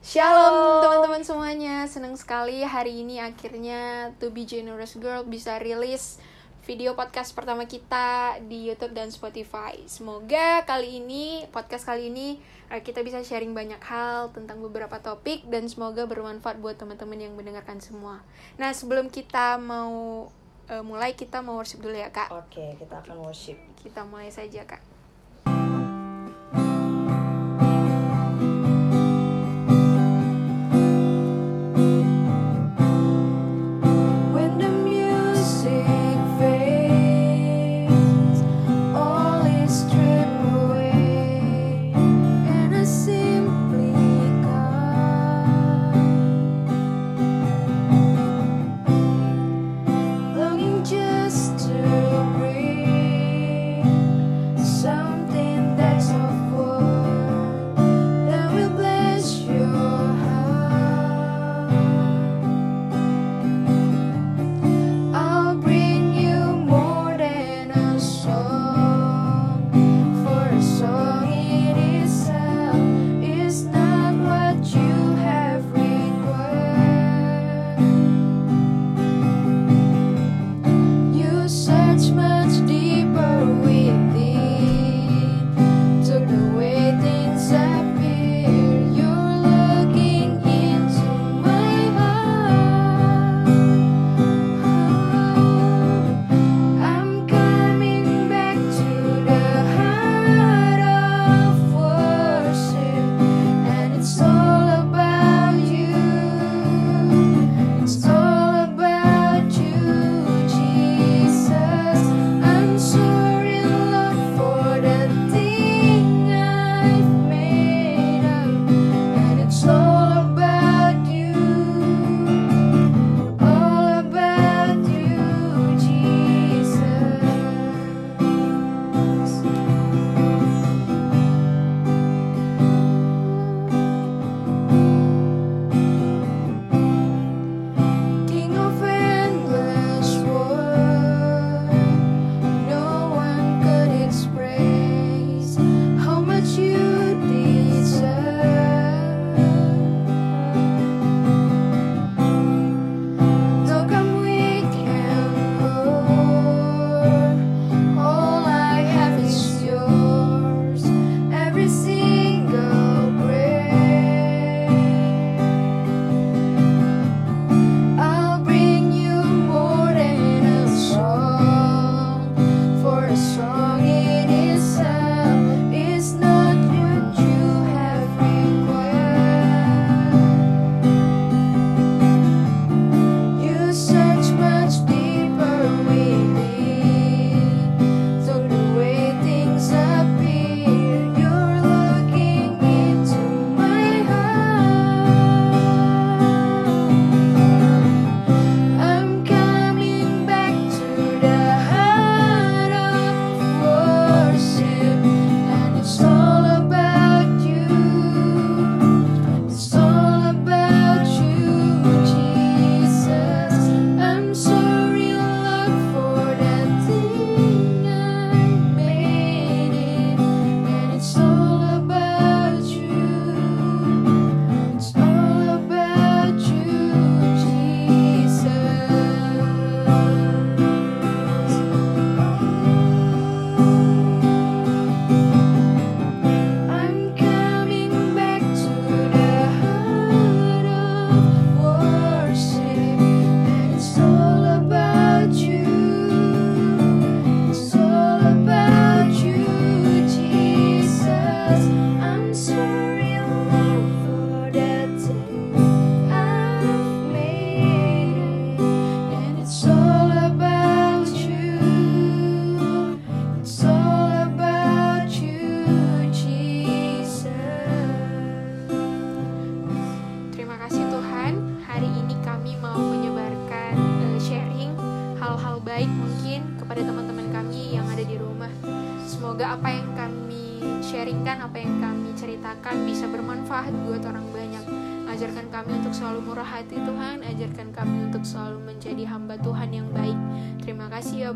Shalom teman-teman semuanya, senang sekali hari ini akhirnya To Be Generous Girl bisa rilis video podcast pertama kita di YouTube dan Spotify. Semoga kali ini podcast kali ini eh, kita bisa sharing banyak hal tentang beberapa topik dan semoga bermanfaat buat teman-teman yang mendengarkan semua. Nah sebelum kita mau uh, mulai kita mau worship dulu ya kak. Oke kita akan worship. Kita mulai saja kak.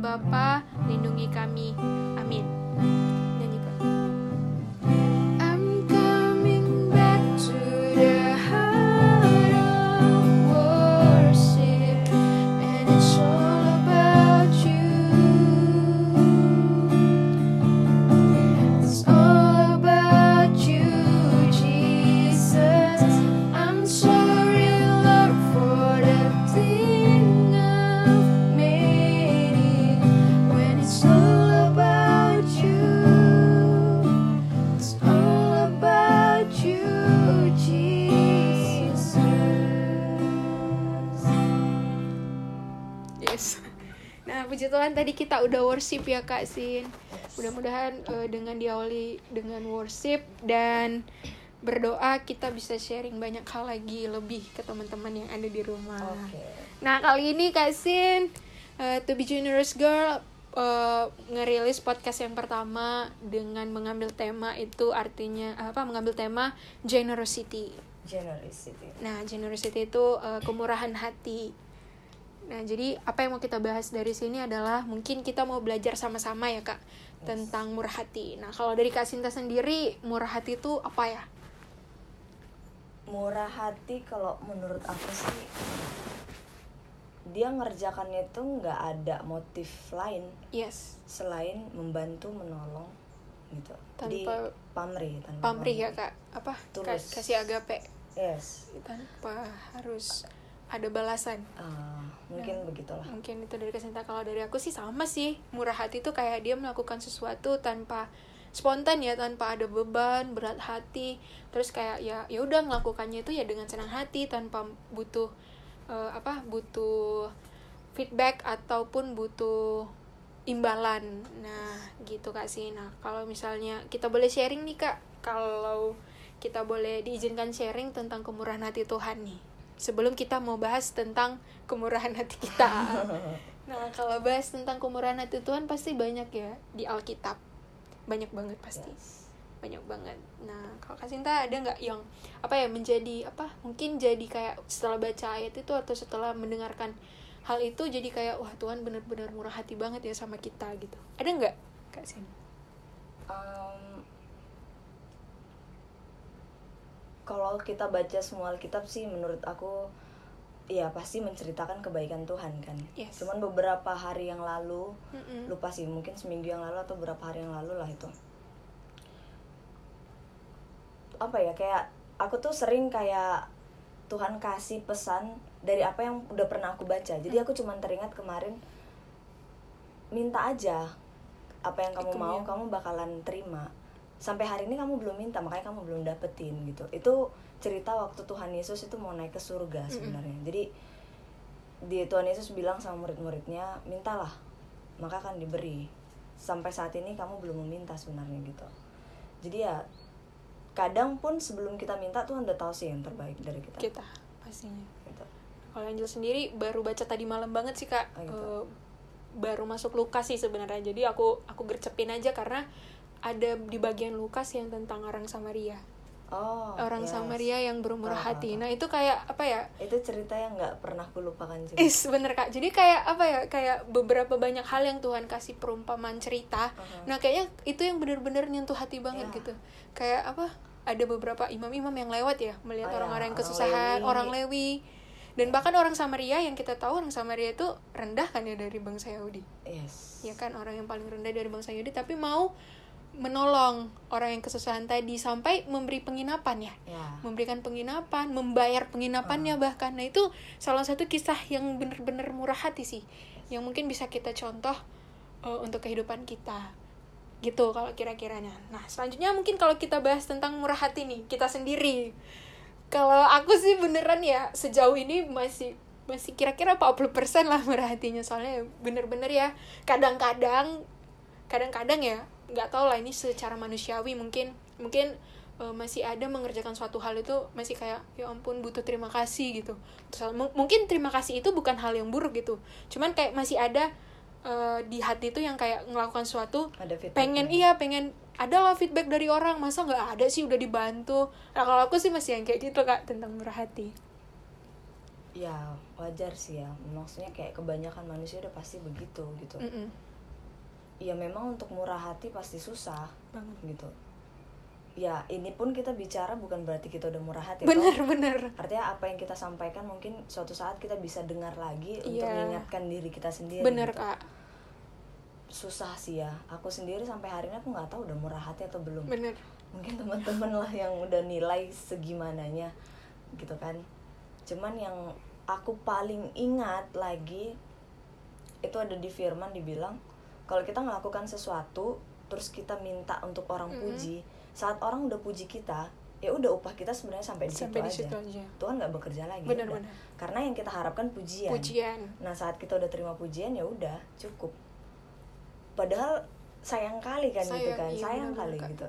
Bapa, lindungi kami. Udah worship ya Kak Sin. Mudah-mudahan eh, dengan diawali dengan worship dan berdoa kita bisa sharing banyak hal lagi lebih ke teman-teman yang ada di rumah. Oke. Nah kali ini Kak Sin, eh, To Be Generous Girl eh, ngerilis podcast yang pertama dengan mengambil tema itu artinya apa? Mengambil tema generosity. Generosity. Nah, generosity itu uh, kemurahan hati. Nah, jadi apa yang mau kita bahas dari sini adalah mungkin kita mau belajar sama-sama ya, Kak, tentang murah hati. Nah, kalau dari Kak Sinta sendiri, murah hati itu apa ya? Murah hati kalau menurut aku sih dia ngerjakannya itu nggak ada motif lain Yes, selain membantu menolong gitu. Tanpa- pamrih tanpa pamrih ya, Kak. Apa? Tulus. kasih agape Yes. tanpa harus ada balasan. Ah, mungkin begitulah. Mungkin itu dari Kak Sinta. Kalau dari aku sih sama sih. Murah hati itu kayak dia melakukan sesuatu tanpa spontan ya, tanpa ada beban, berat hati. Terus kayak ya ya udah melakukannya itu ya dengan senang hati tanpa butuh eh, apa? butuh feedback ataupun butuh imbalan. Nah, gitu Kak sih. Nah, kalau misalnya kita boleh sharing nih Kak, kalau kita boleh diizinkan sharing tentang kemurahan hati Tuhan nih. Sebelum kita mau bahas tentang kemurahan hati kita. Nah, kalau bahas tentang kemurahan hati Tuhan pasti banyak ya di Alkitab. Banyak banget pasti. Yes. Banyak banget. Nah, kalau Kak Sinta ada nggak yang apa ya menjadi apa? Mungkin jadi kayak setelah baca ayat itu atau setelah mendengarkan hal itu jadi kayak wah Tuhan benar-benar murah hati banget ya sama kita gitu. Ada nggak Kak Sin? Um, kalau kita baca semua Alkitab sih menurut aku ya pasti menceritakan kebaikan Tuhan kan. Yes. Cuman beberapa hari yang lalu Mm-mm. lupa sih mungkin seminggu yang lalu atau beberapa hari yang lalu lah itu. Apa ya kayak aku tuh sering kayak Tuhan kasih pesan dari apa yang udah pernah aku baca. Jadi aku cuman teringat kemarin minta aja apa yang kamu Itu mau ya. kamu bakalan terima sampai hari ini kamu belum minta makanya kamu belum dapetin gitu itu cerita waktu Tuhan Yesus itu mau naik ke surga sebenarnya jadi di Tuhan Yesus bilang sama murid-muridnya mintalah maka akan diberi sampai saat ini kamu belum meminta sebenarnya gitu jadi ya kadang pun sebelum kita minta Tuhan udah tahu sih yang terbaik dari kita, Kita pastinya. gitu. Kalau Angel sendiri baru baca tadi malam banget sih kak. Oh, gitu. Eh, baru masuk Lukas sih sebenarnya. Jadi aku aku gercepin aja karena ada di bagian Lukas yang tentang orang Samaria. oh orang yes. Samaria yang tahu, hati. Nah itu kayak apa ya? itu cerita yang nggak pernah aku lupakan sih Is bener kak. Jadi kayak apa ya? Kayak beberapa banyak hal yang Tuhan kasih perumpamaan cerita. Uh-huh. Nah kayaknya itu yang bener-bener nyentuh hati banget Ya. gitu. Kayak apa? Ada beberapa imam-imam yang lewat ya melihat Oh ya, orang-orang yang orang kesusahan, Lewi. orang Lewi. Dan bahkan orang Samaria yang kita tahu orang Samaria itu rendah kan ya dari bangsa Yahudi. yes Ya kan orang yang paling rendah dari bangsa Yahudi tapi mau menolong orang yang kesusahan tadi sampai memberi penginapan ya ya memberikan penginapan, membayar penginapannya bahkan. Nah, itu salah satu kisah yang benar-benar murah hati sih. Yang mungkin bisa kita contoh uh, untuk kehidupan kita. Gitu kalau kira-kiranya. Nah, selanjutnya mungkin kalau kita bahas tentang murah hati nih, kita sendiri. Kalau aku sih beneran ya sejauh ini masih masih kira-kira 40% lah murah hatinya soalnya bener-bener ya kadang-kadang kadang-kadang ya nggak tahu lah ini secara manusiawi mungkin mungkin eh, masih ada mengerjakan suatu hal itu masih kayak ya ampun butuh terima kasih gitu. Terus, mungkin terima kasih itu bukan hal yang buruk gitu. Cuman kayak masih ada eh, di hati itu yang kayak melakukan suatu ada pengen iya pengen ada lah feedback dari orang masa nggak ada sih udah dibantu. Nah kalau aku sih masih yang kayak gitu kak tentang murah hati ya wajar sih ya. Maksudnya kayak kebanyakan manusia udah pasti begitu gitu. Mm-mm. Ya memang untuk murah hati pasti susah. Banget. Gitu. Ya ini pun kita bicara bukan berarti kita udah murah hati bener toh. bener artinya apa yang kita sampaikan mungkin suatu saat kita bisa dengar lagi untuk Iya. mengingatkan diri kita sendiri bener gitu. kak. Susah sih ya. Aku sendiri sampai hari ini aku nggak tahu udah murah hati atau belum. Bener mungkin teman-teman lah yang udah nilai segimananya gitu kan. Cuman yang aku paling ingat lagi itu ada di firman dibilang kalau kita melakukan sesuatu terus kita minta untuk orang Mhm. puji saat orang udah puji kita ya udah upah kita sebenarnya sampai di sampai di situ aja aja Tuhan nggak bekerja lagi Benar, udah. benar. karena yang kita harapkan pujian. pujian nah saat kita udah terima pujian ya udah cukup padahal sayang kali kan gitu Sayang, kan iya, sayang kali gitu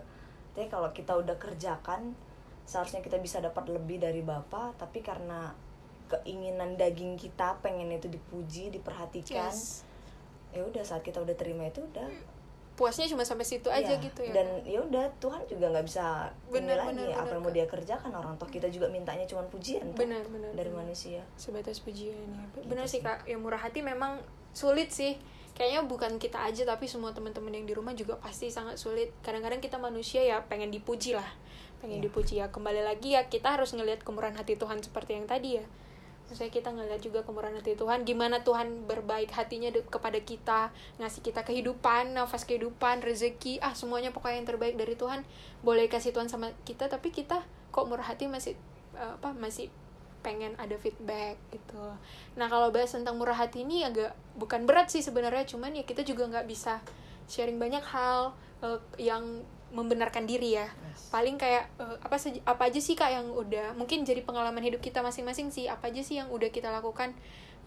tapi kalau kita udah kerjakan seharusnya kita bisa dapat lebih dari Bapak tapi karena keinginan daging kita pengen itu dipuji diperhatikan Yes. Ya udah saat kita udah terima itu udah. Puasnya cuma sampai situ aja Iya, gitu ya? dan ya udah Tuhan juga nggak bisa Benar, ini lagi benar, apa yang mau dia kerjakan orang toh kita juga mintanya cuma pujian toh, benar benar dari benar. manusia. Sebatas pujian ya. Gitu benar sih sih. kak. Yang murah hati memang sulit sih. Kayaknya bukan kita aja tapi semua teman-teman yang di rumah juga pasti sangat sulit. Kadang-kadang kita manusia ya pengen dipuji lah. Pengen Iya. dipuji ya. Kembali lagi ya kita harus ngelihat kemurahan hati Tuhan seperti yang tadi ya Maksudnya kita ngeliat juga kemurahan hati Tuhan Gimana Tuhan berbaik hatinya kepada kita Ngasih kita kehidupan, nafas kehidupan, rezeki Ah semuanya pokoknya yang terbaik dari Tuhan. Boleh kasih Tuhan sama kita Tapi kita kok murah hati masih eh, apa masih pengen ada feedback gitu. Nah kalau bahas tentang murah hati ini agak bukan berat sih sebenarnya Cuman ya kita juga nggak bisa sharing banyak hal eh, Yang membenarkan diri ya. Yes. paling kayak eh, apa apa aja sih kak yang udah mungkin jadi pengalaman hidup kita masing-masing sih apa aja sih yang udah kita lakukan?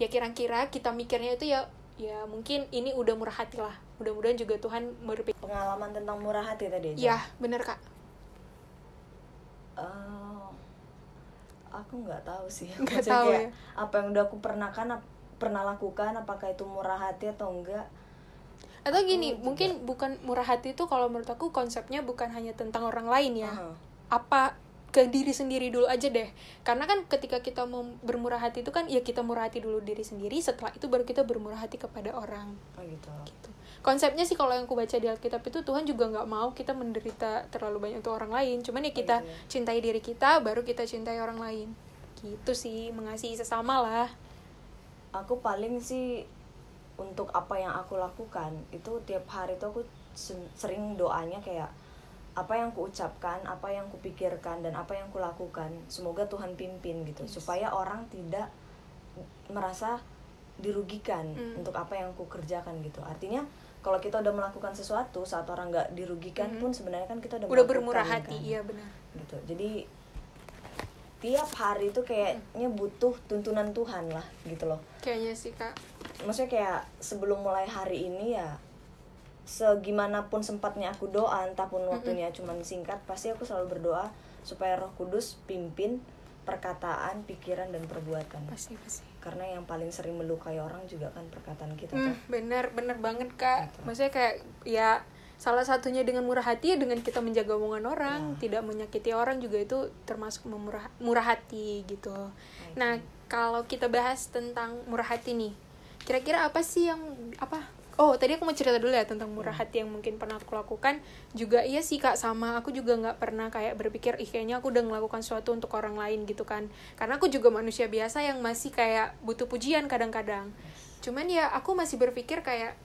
Ya kira-kira kita mikirnya itu ya ya mungkin ini udah murah hati lah. Mudah-mudahan juga Tuhan berpikir pengalaman tentang murah hati tadi aja. Ya bener kak. Eh, aku nggak tahu sih. Nggak tahu kayak ya. apa yang udah aku pernah kan pernah lakukan apakah itu murah hati atau enggak atau gini juga. mungkin bukan murah hati itu kalau menurut aku konsepnya bukan hanya tentang orang lain ya Aha. apa ke diri sendiri dulu aja deh karena kan ketika kita mau bermurah hati itu kan ya kita murah hati dulu diri sendiri setelah itu baru kita bermurah hati kepada orang oh gitu gitu. Konsepnya sih kalau yang aku baca di Alkitab itu Tuhan juga nggak mau kita menderita terlalu banyak untuk orang lain. Cuman ya kita gitu ya. cintai diri kita, baru kita cintai orang lain. Gitu sih, mengasihi sesama lah. aku paling sih untuk apa yang aku lakukan itu tiap hari tuh aku sering doanya kayak apa yang ku ucapkan, apa yang ku pikirkan dan apa yang ku lakukan semoga Tuhan pimpin gitu supaya orang tidak merasa dirugikan Hmm. untuk apa yang ku kerjakan gitu artinya kalau kita udah melakukan sesuatu saat orang nggak dirugikan Mhm. pun sebenarnya kan kita udah, Udah bermurah hati, kan iya benar. gitu jadi tiap hari itu kayaknya butuh tuntunan Tuhan lah gitu loh Kayaknya sih kak. maksudnya kayak sebelum mulai hari ini ya segimanapun sempatnya aku doa entah pun waktunya cuman singkat pasti aku selalu berdoa supaya Roh Kudus pimpin perkataan pikiran dan perbuatan Pasti pasti. karena yang paling sering melukai orang juga kan perkataan kita Hmm, tuh benar benar banget kak. Gitu. Maksudnya kayak ya salah satunya dengan murah hati ya dengan kita menjaga omongan orang, Ya. tidak menyakiti orang juga itu termasuk memurah murah hati gitu. Nah, kalau kita bahas tentang murah hati nih, kira-kira apa sih yang apa? Oh, tadi aku mau cerita dulu ya tentang murah hati yang mungkin pernah aku lakukan. Juga iya sih kak, sama aku juga nggak pernah kayak berpikir, ih kayaknya aku udah melakukan sesuatu untuk orang lain gitu kan. Karena aku juga manusia biasa yang masih kayak butuh pujian kadang-kadang. Cuman ya aku masih berpikir kayak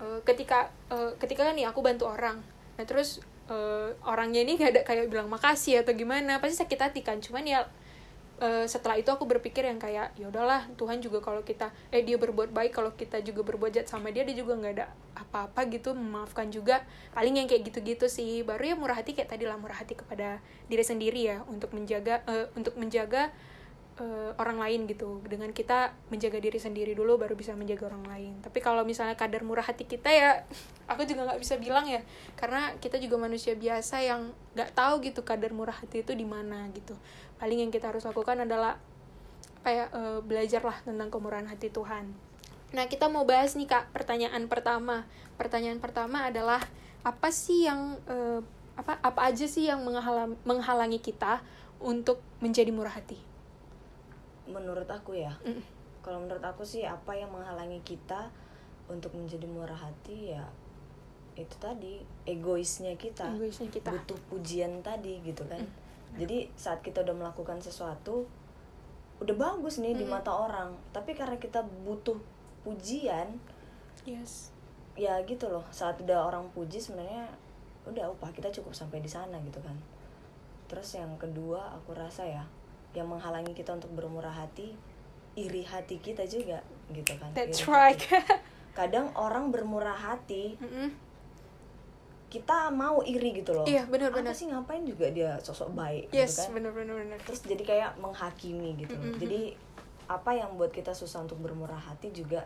eh, ketika eh, ketika kan nih aku bantu orang, nah terus eh, orangnya ini gak ada kayak bilang makasih atau gimana, pasti sakit hati kan. Cuman ya eh, setelah itu aku berpikir yang kayak ya udahlah Tuhan juga kalau kita eh dia berbuat baik kalau kita juga berbuat jahat sama dia dia juga nggak ada apa-apa gitu memaafkan juga. Paling yang kayak gitu-gitu sih. Baru ya murah hati kayak tadi lah murah hati kepada diri sendiri ya untuk menjaga eh, untuk menjaga eh, orang lain gitu. Dengan kita menjaga diri sendiri dulu baru bisa menjaga orang lain. Tapi kalau misalnya kadar murah hati kita ya aku juga nggak bisa bilang ya. Karena kita juga manusia biasa yang nggak tahu gitu kadar murah hati itu di mana gitu. Paling yang kita harus lakukan adalah kayak eh, belajar lah tentang kemurahan hati Tuhan. Nah kita mau bahas nih kak pertanyaan pertama. Pertanyaan pertama adalah apa sih yang eh, apa apa aja sih yang menghalang, menghalangi kita untuk menjadi murah hati menurut aku ya. Mm. kalau menurut aku sih apa yang menghalangi kita untuk menjadi murah hati ya itu tadi egoisnya kita. Egoisnya kita. butuh pujian tadi gitu kan. Jadi saat kita udah melakukan sesuatu udah bagus nih di Mm. mata orang. Tapi karena kita butuh pujian yes. ya gitu loh. Saat udah orang puji sebenarnya udah upah kita cukup sampai di sana gitu kan. Terus yang kedua aku rasa ya yang menghalangi kita untuk bermurah hati iri hati kita juga gitu kan that's Iri right kadang orang bermurah hati Mm-mm. kita mau iri gitu loh Iya, benar-benar. apa sih ngapain juga dia sosok baik yes gitu kan bener bener bener terus jadi kayak menghakimi gitu jadi apa yang buat kita susah untuk bermurah hati juga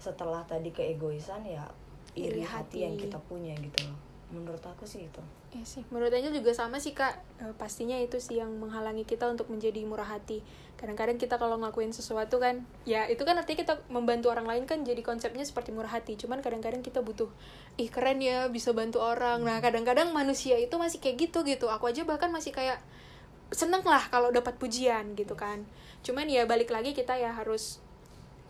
setelah tadi keegoisan ya iri, Iri hati. yang hati. kita punya gitu loh menurut aku sih itu Iya sih, menurut Angel juga sama sih kak. Eh, pastinya itu sih yang menghalangi kita untuk menjadi murah hati. Kadang-kadang kita kalau ngelakuin sesuatu kan, ya itu kan artinya kita membantu orang lain kan jadi konsepnya seperti murah hati. Cuman kadang-kadang kita butuh, ih keren ya bisa bantu orang. Nah kadang-kadang manusia itu masih kayak gitu gitu. Aku aja bahkan masih kayak seneng lah kalau dapat pujian gitu kan. Cuman ya balik lagi kita ya harus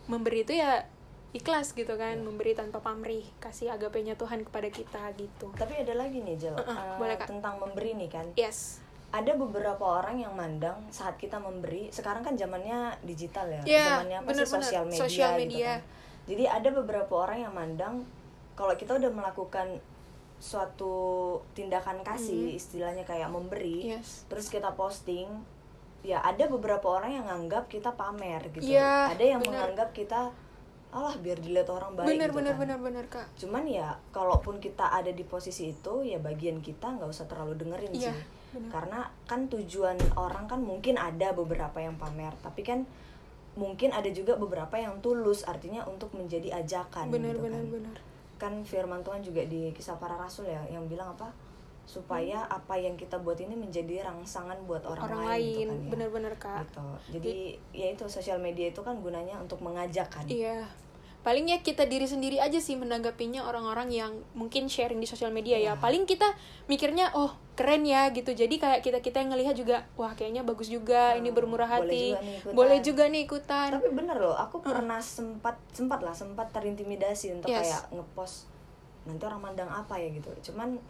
memberi itu ya ikhlas gitu kan, memberi tanpa pamrih, kasih agapenya Tuhan kepada kita gitu. tapi ada lagi nih Jel eh, boleh, Kak. tentang memberi nih kan Yes. ada beberapa orang yang mandang saat kita memberi sekarang kan zamannya digital ya Iya, zamannya apa sih sosial media, Sosial gitu media. kan. jadi ada beberapa orang yang mandang kalau kita udah melakukan suatu tindakan kasih istilahnya kayak memberi. Yes. terus kita posting ya ada beberapa orang yang nganggap kita pamer gitu Iya, ada yang bener. menganggap kita alah biar dilihat orang baik bener gitu bener kan. bener bener kak cuman ya kalaupun kita ada di posisi itu ya bagian kita nggak usah terlalu dengerin Iya, sih benar. karena kan tujuan orang kan mungkin ada beberapa yang pamer tapi kan mungkin ada juga beberapa yang tulus artinya untuk menjadi ajakan bener gitu bener kan. bener kan firman Tuhan juga di kisah para rasul ya yang bilang apa supaya apa yang kita buat ini menjadi rangsangan buat orang, orang lain, lain gitu kan ya. kak. Gitu. Jadi ya itu sosial media itu kan gunanya untuk mengajak kan. Iya. Paling ya kita diri sendiri aja sih menanggapinya orang-orang yang mungkin sharing di sosial media ya. Iya. paling kita mikirnya oh keren ya gitu. Jadi kayak kita kita yang ngelihat juga wah kayaknya bagus juga ini Hmm, bermurah boleh hati. juga nih ikutan. boleh juga nih ikutan. Tapi bener loh aku pernah sempat sempat lah sempat terintimidasi untuk Yes. kayak ngepost nanti orang mandang apa ya gitu. Cuman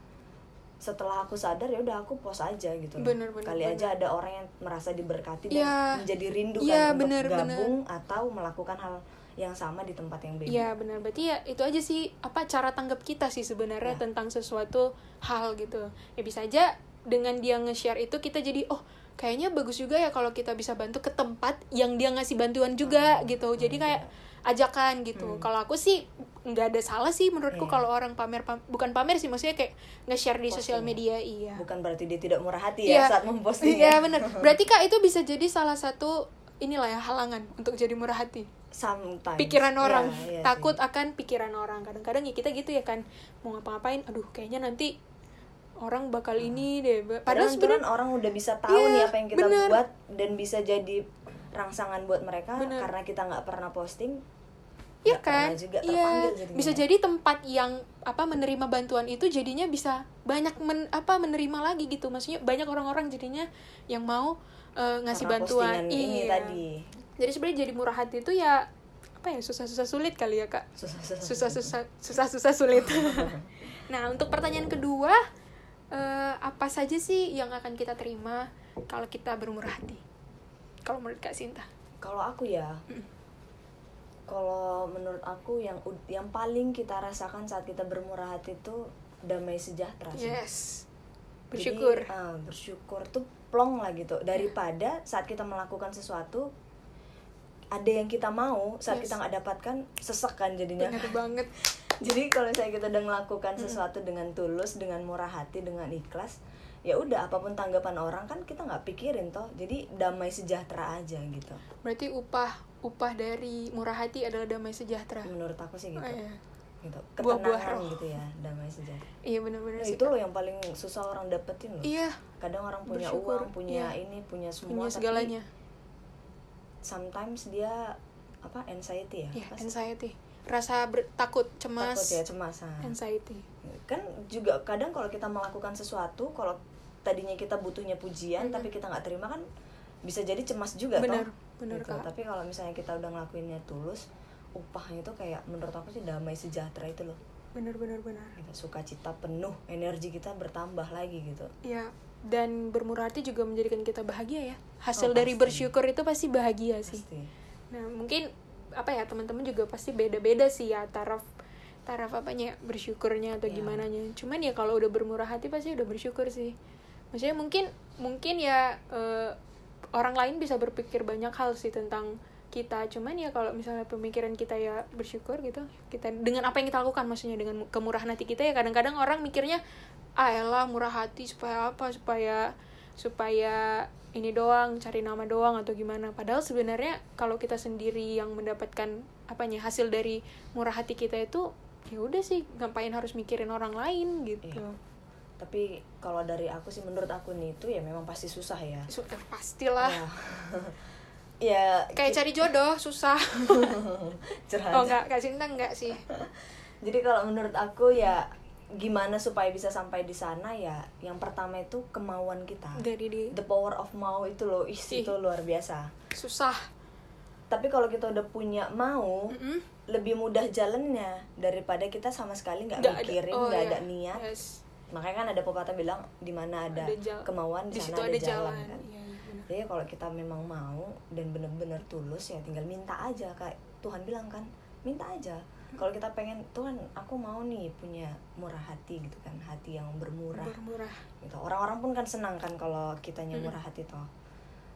setelah aku sadar ya udah aku post aja gitu loh. Bener, bener, kali bener. aja ada orang yang merasa diberkati dan Iya. menjadi rindu Iya, kan bener, untuk bener. gabung atau melakukan hal yang sama di tempat yang beda Iya benar berarti ya itu aja sih apa cara tanggap kita sih sebenarnya Ya. tentang sesuatu hal gitu ya bisa aja dengan dia nge-share itu kita jadi oh kayaknya bagus juga ya kalau kita bisa bantu ke tempat yang dia ngasih bantuan juga Hmm, gitu jadi hmm, kayak ajakan gitu. Kalau aku sih nggak ada salah sih menurutku Iya. kalau orang pamer pam- bukan pamer sih maksudnya kayak nge-share di sosial media iya. Bukan berarti dia tidak murah hati Iya. ya saat memposting iya ya. benar berarti kak itu bisa jadi salah satu inilah ya halangan untuk jadi murah hati. Sometimes. Pikiran orang. Iya, iya takut sih. akan pikiran orang. Kadang-kadang ya kita gitu ya kan mau ngapa-ngapain aduh kayaknya nanti orang bakal ini deh. Padahal sebenarnya orang udah bisa tahu Iya, nih apa yang kita bener. buat dan bisa jadi rangsangan buat mereka Bener. karena kita nggak pernah posting Iya kan juga iya jadinya. bisa jadi tempat yang apa menerima bantuan itu jadinya bisa banyak men, apa menerima lagi gitu maksudnya banyak orang-orang jadinya yang mau eh, ngasih Karena bantuan ini iya tadi jadi sebenarnya jadi murah hati itu ya apa ya susah-susah sulit kali ya kak susah-susah susah-susah sulit. nah, untuk pertanyaan kedua, eh, apa saja sih yang akan kita terima kalau kita bermurah hati? Kalau menurut Kak Sinta. kalau aku ya kalau menurut aku yang yang paling kita rasakan saat kita bermurah hati itu damai sejahtera sih. Yes. Jadi, Bersyukur. ah, bersyukur tuh plong lah gitu daripada saat kita melakukan sesuatu ada yang kita mau saat Yes. kita nggak dapatkan sesek kan jadinya Benar banget. jadi kalau misalnya kita udah melakukan sesuatu dengan tulus dengan murah hati dengan ikhlas ya udah apa pun tanggapan orang kan kita nggak pikirin toh jadi damai sejahtera aja gitu Berarti upah upah dari murah hati adalah damai sejahtera. menurut aku sih gitu Oh, iya. gitu ketenangan roh. gitu ya damai sejahtera Iya benar-benar Nah, itu loh yang paling susah orang dapetin loh Iya, kadang orang punya Bersyukur, uang punya iya. ini punya semua punya tapi segalanya. sometimes dia apa anxiety ya Iya, anxiety. Rasa ber- takut, cemas. takut ya cemas. Anxiety. kan juga kadang kalau kita melakukan sesuatu kalau tadinya kita butuhnya pujian Mhm. tapi kita nggak terima kan bisa jadi cemas juga Bener, toh bener, Gitu. Kak. tapi kalau misalnya kita udah ngelakuinnya tulus upahnya itu kayak menurut aku sih damai sejahtera itu loh Benar-benar benar. gitu. sukacita penuh energi kita bertambah lagi gitu Ya, dan bermurah hati juga menjadikan kita bahagia ya. Hasil Oh, dari bersyukur itu pasti bahagia sih. pasti Nah, mungkin apa ya teman-teman juga pasti beda-beda sih ya taraf taraf apanya bersyukurnya atau Ya. gimana nya. Cuman ya kalau udah bermurah hati pasti udah bersyukur sih. Maksudnya mungkin mungkin ya eh, orang lain bisa berpikir banyak hal sih tentang kita. Cuman ya kalau misalnya pemikiran kita ya bersyukur gitu kita dengan apa yang kita lakukan maksudnya dengan kemurahan hati kita ya kadang-kadang orang mikirnya ah elah murah hati supaya apa supaya supaya ini doang cari nama doang atau gimana. Padahal sebenarnya kalau kita sendiri yang mendapatkan apanya hasil dari murah hati kita itu ya udah sih ngapain harus mikirin orang lain gitu. Iya. Tapi kalau dari aku sih menurut aku nih itu ya memang pasti susah ya Sudah pastilah ya, ya kayak cari jodoh susah curhat. oh enggak kak Cinta enggak sih jadi kalau menurut aku ya gimana supaya bisa sampai di sana ya yang pertama itu kemauan kita dari di the power of mau itu loh is Ih. itu luar biasa susah tapi kalau kita udah punya mau Mm-mm. lebih mudah jalannya daripada kita sama sekali nggak Nggak ada- mikirin oh, nggak iya. ada niat Yes. Makanya kan ada pepatah bilang di mana ada, Ada kemauan di, sana ada ada jalan, jalan, kan. Benar. jadi kalau kita memang mau dan bener-bener tulus ya tinggal minta aja kayak Tuhan bilang kan minta aja. Kalau kita pengen Tuhan aku mau nih punya murah hati gitu kan hati yang bermurah. Bermurah. Gitu. Orang-orang pun kan senang kan kalau kitanya murah hati toh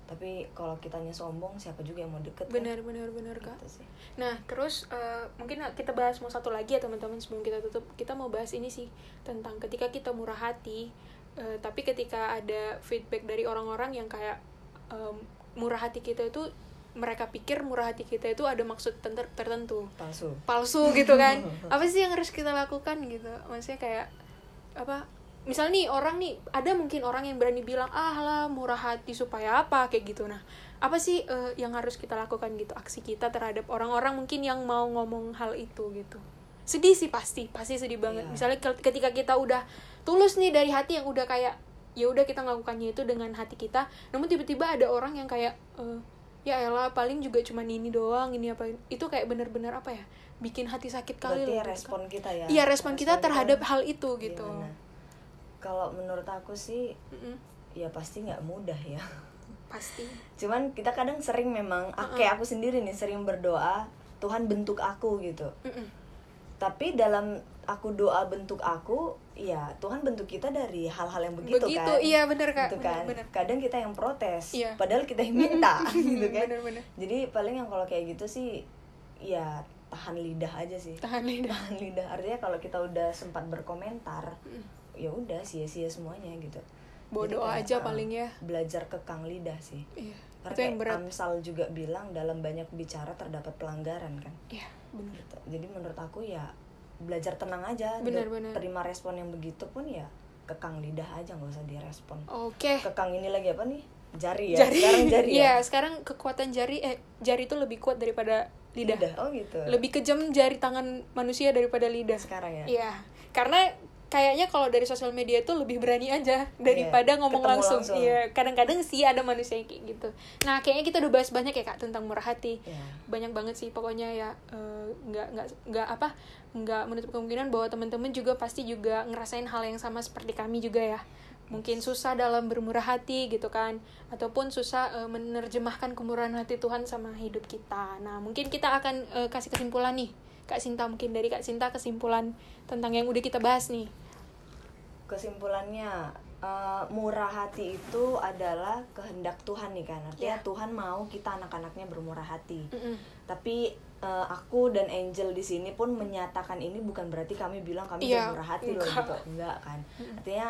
tapi kalau kitanya sombong siapa juga yang mau deket kan? benar benar benar kak Gitu sih. Nah, terus eh, mungkin kita bahas mau satu lagi ya teman-teman sebelum kita tutup. Kita mau bahas ini sih tentang ketika kita murah hati, eh, tapi ketika ada feedback dari orang-orang yang kayak em, murah hati kita itu mereka pikir murah hati kita itu ada maksud ter- tertentu palsu palsu gitu kan apa sih yang harus kita lakukan gitu maksudnya kayak apa misal nih orang nih ada mungkin orang yang berani bilang ah lah murah hati supaya apa? Kayak gitu. Nah apa sih eh, yang harus kita lakukan gitu? Aksi kita terhadap orang-orang mungkin yang mau ngomong hal itu gitu. Sedih sih pasti pasti sedih banget. Iya. misalnya ke- ketika kita udah tulus nih dari hati yang udah kayak ya udah kita melakukannya itu dengan hati kita namun tiba-tiba ada orang yang kayak eh, ya elah paling juga cuman ini doang ini apa? Itu kayak bener-bener apa ya? Bikin hati sakit kali berarti loh, ya respon kan. kita ya? Iya respon, kita terhadap hal itu gitu. Gimana? Kalau menurut aku sih Mm-mm, ya pasti nggak mudah ya. Pasti. Cuman kita kadang sering memang ah, kayak aku sendiri nih sering berdoa Tuhan bentuk aku gitu. Mm-mm. tapi dalam aku doa bentuk aku ya Tuhan bentuk kita dari hal-hal yang begitu, begitu. kan. Iya bener kak. Gitu bener, kan. bener. kadang kita yang protes Iya. padahal kita yang minta gitu kan. Bener-bener. jadi paling yang kalau kayak gitu sih ya tahan lidah aja sih. Tahan lidah. Tahan lidah. Artinya kalau kita udah sempat berkomentar Mm. Ya udah sia-sia semuanya gitu. Bodoh Jadi aja ah, paling ya. belajar kekang lidah sih. Iya karena itu yang berat. Amsal juga bilang dalam banyak bicara terdapat pelanggaran kan? Iya bener gitu. jadi menurut aku ya belajar tenang aja. Bener, bener. terima respon yang begitu pun ya kekang lidah aja nggak usah direspon. Oke. Kekang ini lagi apa nih? Jari ya? Jari. Sekarang jari iya ya sekarang kekuatan jari eh jari itu lebih kuat daripada lidah, oh gitu. Lebih kejam jari tangan manusia daripada lidah. Sekarang ya? Iya, karena kayaknya kalau dari sosial media itu lebih berani aja daripada Iya, ngomong langsung. langsung. Iya, kadang-kadang sih ada manusia yang kayak gitu. Nah, kayaknya kita udah bahas banyak ya kak tentang murah hati. ya Banyak banget sih pokoknya ya eh, nggak nggak nggak apa nggak menutup kemungkinan bahwa teman-teman juga pasti juga ngerasain hal yang sama seperti kami juga ya. Mungkin susah dalam bermurah hati gitu kan, ataupun susah eh, menerjemahkan kemurahan hati Tuhan sama hidup kita. Nah, mungkin kita akan eh, kasih kesimpulan nih, Kak Sinta mungkin dari Kak Sinta kesimpulan tentang yang udah kita bahas nih. Kesimpulannya eh, murah hati itu adalah kehendak Tuhan nih kan artinya Iya. Tuhan mau kita anak-anaknya bermurah hati. Mm-mm. tapi eh, aku dan Angel di sini pun menyatakan ini bukan berarti kami bilang kami Iya, bermurah hati loh gitu. Enggak kan. Artinya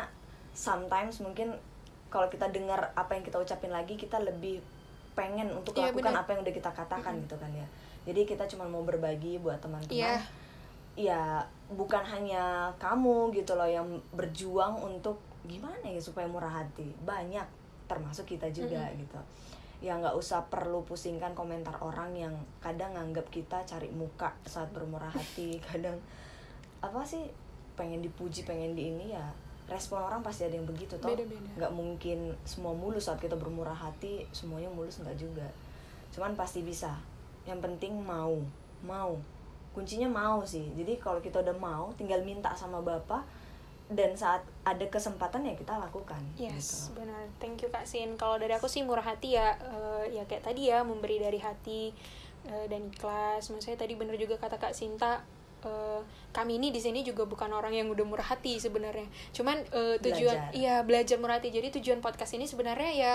sometimes mungkin kalau kita dengar apa yang kita ucapin lagi kita lebih pengen untuk Iya, lakukan benar. apa yang udah kita katakan gitu kan ya. Jadi kita cuma mau berbagi buat teman-teman. Iya. Ya bukan hanya kamu gitu loh yang berjuang untuk gimana ya supaya murah hati. Banyak termasuk kita juga gitu. Ya nggak usah perlu pusingkan komentar orang yang kadang nganggap kita cari muka saat bermurah hati. Kadang apa sih pengen dipuji pengen di ini ya respon orang pasti ada yang begitu toh. Nggak mungkin semua mulus saat kita bermurah hati semuanya mulus nggak juga. Cuman pasti bisa. Yang penting mau mau kuncinya mau sih jadi kalau kita udah mau tinggal minta sama bapak dan saat ada kesempatan ya kita lakukan Yes, gitu. benar. Thank you Kak Sin. Kalau dari aku sih murah hati ya, eh, ya kayak tadi ya memberi dari hati eh, dan ikhlas. Maksudnya tadi bener juga kata Kak Sinta. eh, kami ini di sini juga bukan orang yang udah murah hati sebenarnya. Cuman eh, tujuan, Belajar. iya belajar murah hati. Jadi tujuan podcast ini sebenarnya ya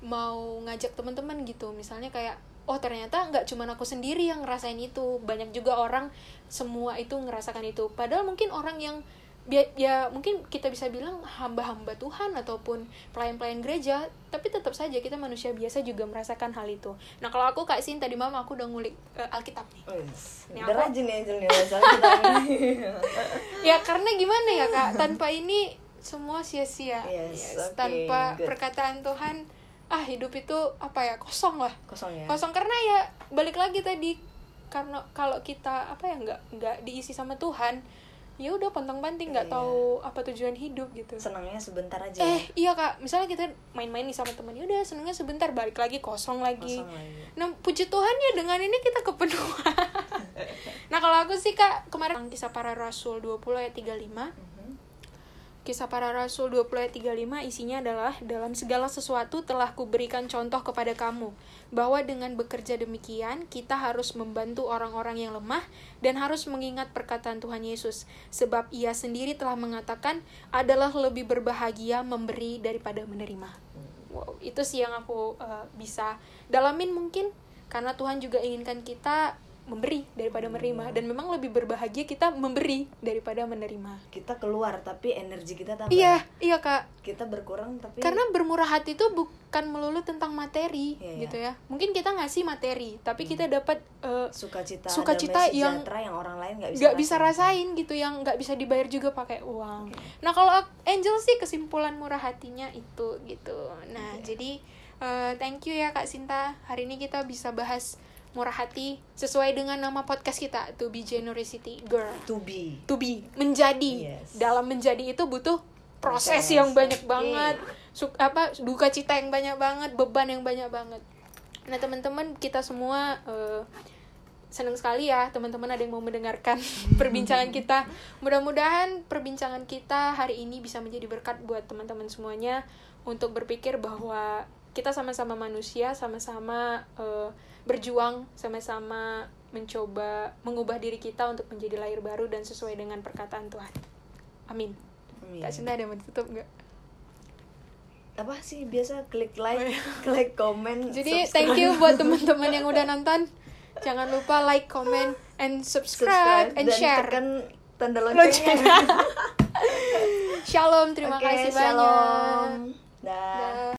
mau ngajak teman-teman gitu. Misalnya kayak oh ternyata nggak cuma aku sendiri yang ngerasain itu. Banyak juga orang semua itu ngerasakan itu. Padahal mungkin orang yang bi- ya mungkin kita bisa bilang hamba-hamba Tuhan ataupun pelayan-pelayan gereja tapi tetap saja kita manusia biasa juga merasakan hal itu. Nah kalau aku kak Sin tadi mama aku udah ngulik eh, Alkitab nih. Wes, Ini udah aku- rajin nih Angel nih ini. ya karena gimana ya kak? Tanpa ini semua sia-sia. Yes, Yes, oke, tanpa good. perkataan Tuhan ah hidup itu apa ya kosong lah Kosong ya. kosong karena ya balik lagi tadi karena kalau kita apa ya nggak nggak diisi sama Tuhan ya udah pontang panting nggak Iya. tahu apa tujuan hidup gitu Senangnya sebentar aja. eh iya kak misalnya kita main-main nih sama teman ya udah senengnya sebentar balik lagi kosong lagi Kosong lagi. Nah, puji Tuhan ya dengan ini kita kepenuhan. nah, kalau aku sih Kak, kemarin kisah para rasul 20 ayat 35. Mhm. Kisah para rasul 20 ayat 35 isinya adalah dalam segala sesuatu telah kuberikan contoh kepada kamu bahwa dengan bekerja demikian kita harus membantu orang-orang yang lemah dan harus mengingat perkataan Tuhan Yesus sebab ia sendiri telah mengatakan adalah lebih berbahagia memberi daripada menerima. Wow, itu sih yang aku uh, bisa dalamin mungkin karena Tuhan juga inginkan kita memberi daripada menerima dan memang lebih berbahagia kita memberi daripada menerima. Kita keluar tapi energi kita tambah. Iya, iya Kak. Kita berkurang tapi Karena bermurah hati itu bukan melulu tentang materi Iya, iya. gitu ya. Mungkin kita ngasih materi, tapi kita dapat uh, sukacita, Sukacita yang yang orang lain nggak bisa nggak bisa rasain gitu yang nggak bisa dibayar juga pakai uang. Nah kalau Angel sih kesimpulan murah hatinya itu gitu. Nah jadi eh, thank you ya Kak Sinta. Hari ini kita bisa bahas murah hati sesuai dengan nama podcast kita To Be Generosity Girl. to be To be menjadi. Yes. Dalam menjadi itu butuh proses, yang banyak Oke. banget. Suk apa duka cita yang banyak banget, beban yang banyak banget. Nah teman-teman kita semua eh, senang sekali ya teman-teman ada yang mau mendengarkan perbincangan kita. Mudah-mudahan perbincangan kita hari ini bisa menjadi berkat buat teman-teman semuanya untuk berpikir bahwa kita sama-sama manusia, sama-sama eh, berjuang, sama-sama mencoba mengubah diri kita untuk menjadi lahir baru dan sesuai dengan perkataan Tuhan. Amin. Amin. Kak Sinta ada yang mau ditutup nggak? apa sih biasa klik Oh, like iya. klik komen Jadi subscribe. thank you buat teman-teman yang udah nonton. Jangan lupa like, comment, and subscribe, and dan share. tekan tanda Loncengnya. Shalom, terima Oke, kasih shalom. banyak. Dah. Dah.